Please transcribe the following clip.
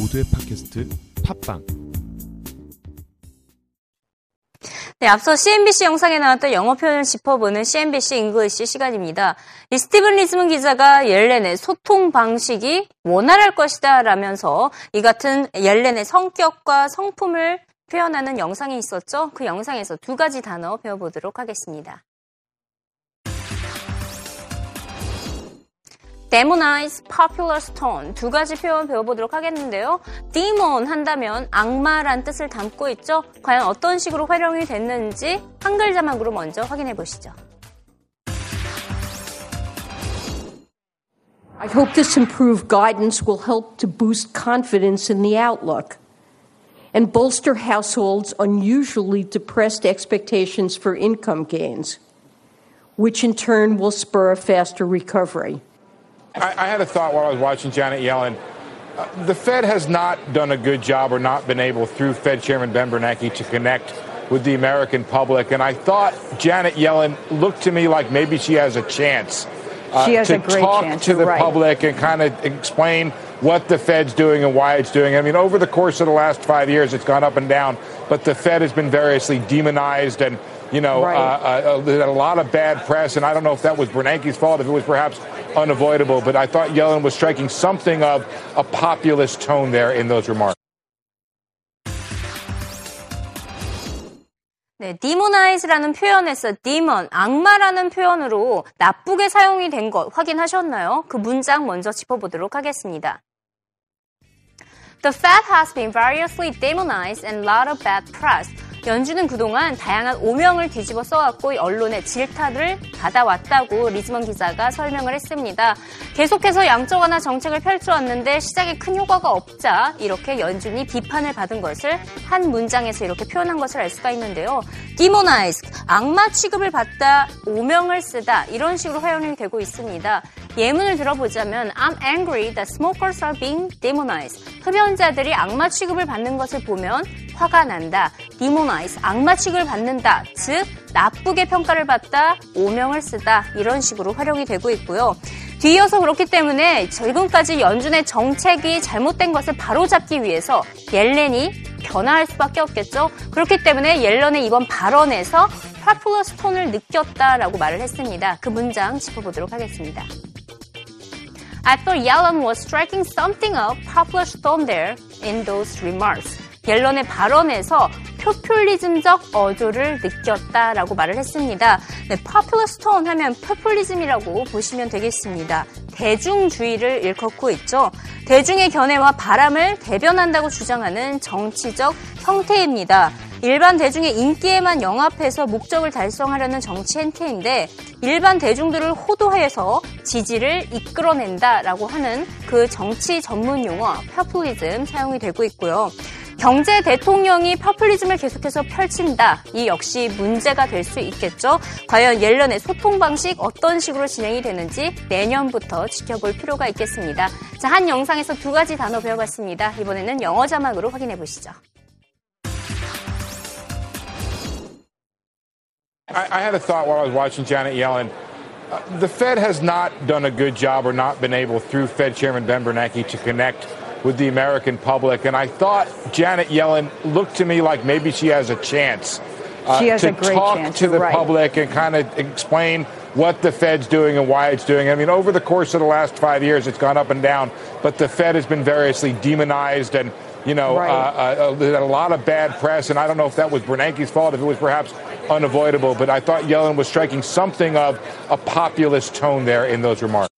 모두의 팟캐스트 팟빵 네, 앞서 CNBC 영상에 나왔던 영어 표현을 짚어보는 CNBC English 시간입니다. 이 스티븐 리즈먼 기자가 옐렌의 소통 방식이 원활할 것이다 라면서 이 같은 옐렌의 성격과 성품을 표현하는 영상이 있었죠. 그 영상에서 두 가지 단어 배워보도록 하겠습니다. demonize, popular stone 두 가지 표현 배워보도록 하겠는데요. demon 한다면 악마란 뜻을 담고 있죠. 과연 어떤 식으로 활용이 됐는지 한글 자막으로 먼저 확인해 보시죠. I hope this improved guidance will help to boost confidence in the outlook and bolster households' unusually depressed expectations for income gains, which in turn will spur a faster recovery. I, I had a thought while I was watching Janet Yellen. Uh, the Fed has not done a good job or not been able, through Fed Chairman Ben Bernanke, to connect with the American public. And I thought Janet Yellen looked to me like maybe she has a chance uh, She has to a great talk chance, to the right. public and kind of explain what the Fed's doing and why it's doing. I mean, over the course of the last five years, it's gone up and down, but the Fed has been variously demonized and you know, Right. uh, uh, uh, a lot of bad press, and I don't know if that was Bernanke's fault, if it was perhaps unavoidable, but I thought Yellen was striking something of a populist tone there in those remarks. 네, demonize라는 표현에서 demon, 악마라는 표현으로 나쁘게 사용이 된 것 확인하셨나요? 그 문장 먼저 짚어보도록 하겠습니다. The Fed has been variously demonized and lot of bad press. 연준은 그동안 다양한 오명을 뒤집어 써왔고 언론의 질타를 받아왔다고 리즈먼 기자가 설명을 했습니다. 계속해서 양적 완화 정책을 펼쳐왔는데 시장에 큰 효과가 없자 이렇게 연준이 비판을 받은 것을 한 문장에서 이렇게 표현한 것을 알 수가 있는데요. demonize, 악마 취급을 받다, 오명을 쓰다 이런 식으로 활용이 되고 있습니다. 예문을 들어보자면 I'm angry that smokers are being demonized. 흡연자들이 악마 취급을 받는 것을 보면 화가 난다. Demonize, 악마 취급을 받는다. 즉 나쁘게 평가를 받다, 오명을 쓰다 이런 식으로 활용이 되고 있고요. 뒤이어서 그렇기 때문에 지금까지 연준의 정책이 잘못된 것을 바로잡기 위해서 옐렌이 변화할 수밖에 없겠죠. 그렇기 때문에 옐런의 이번 발언에서 파퓰러스 톤을 느꼈다라고 말을 했습니다. 그 문장 짚어보도록 하겠습니다. I thought Yellen was striking something of popular tone there in those remarks. 옐런의 발언에서 포퓰리즘적 어조를 느꼈다라고 말을 했습니다. 네, popular 하면 포퓰리즘이라고 보시면 되겠습니다. 대중주의를 일컫고 있죠. 대중의 견해와 바람을 대변한다고 주장하는 정치적 형태입니다. 일반 대중의 인기에만 영합해서 목적을 달성하려는 정치 행태인데 일반 대중들을 호도해서 지지를 이끌어낸다라고 하는 그 정치 전문 용어 포퓰리즘 사용이 되고 있고요. 경제 대통령이 포퓰리즘을 계속해서 펼친다. 이 역시 문제가 될 수 있겠죠. 과연 옐런의 소통 방식 어떤 식으로 진행이 되는지 내년부터 지켜볼 필요가 있겠습니다. 자, 한 영상에서 두 가지 단어 배워봤습니다. 이번에는 영어 자막으로 확인해 보시죠. I, had a thought while I was watching Janet Yellen. Uh, the Fed has not done a good job or not been able, through Fed Chairman Ben Bernanke, to connect with the American public. And I thought Janet Yellen looked to me like maybe she has a chance uh, She has to a great talk chance, to you're the right. public and kind of explain what the Fed's doing and why it's doing. it. I mean, over the course of the last five years, it's gone up and down, but the Fed has been variously demonized and you know, Right. uh, uh, a lot of bad press, and I don't know if that was Bernanke's fault, if it was perhaps unavoidable, but I thought Yellen was striking something of a populist tone there in those remarks.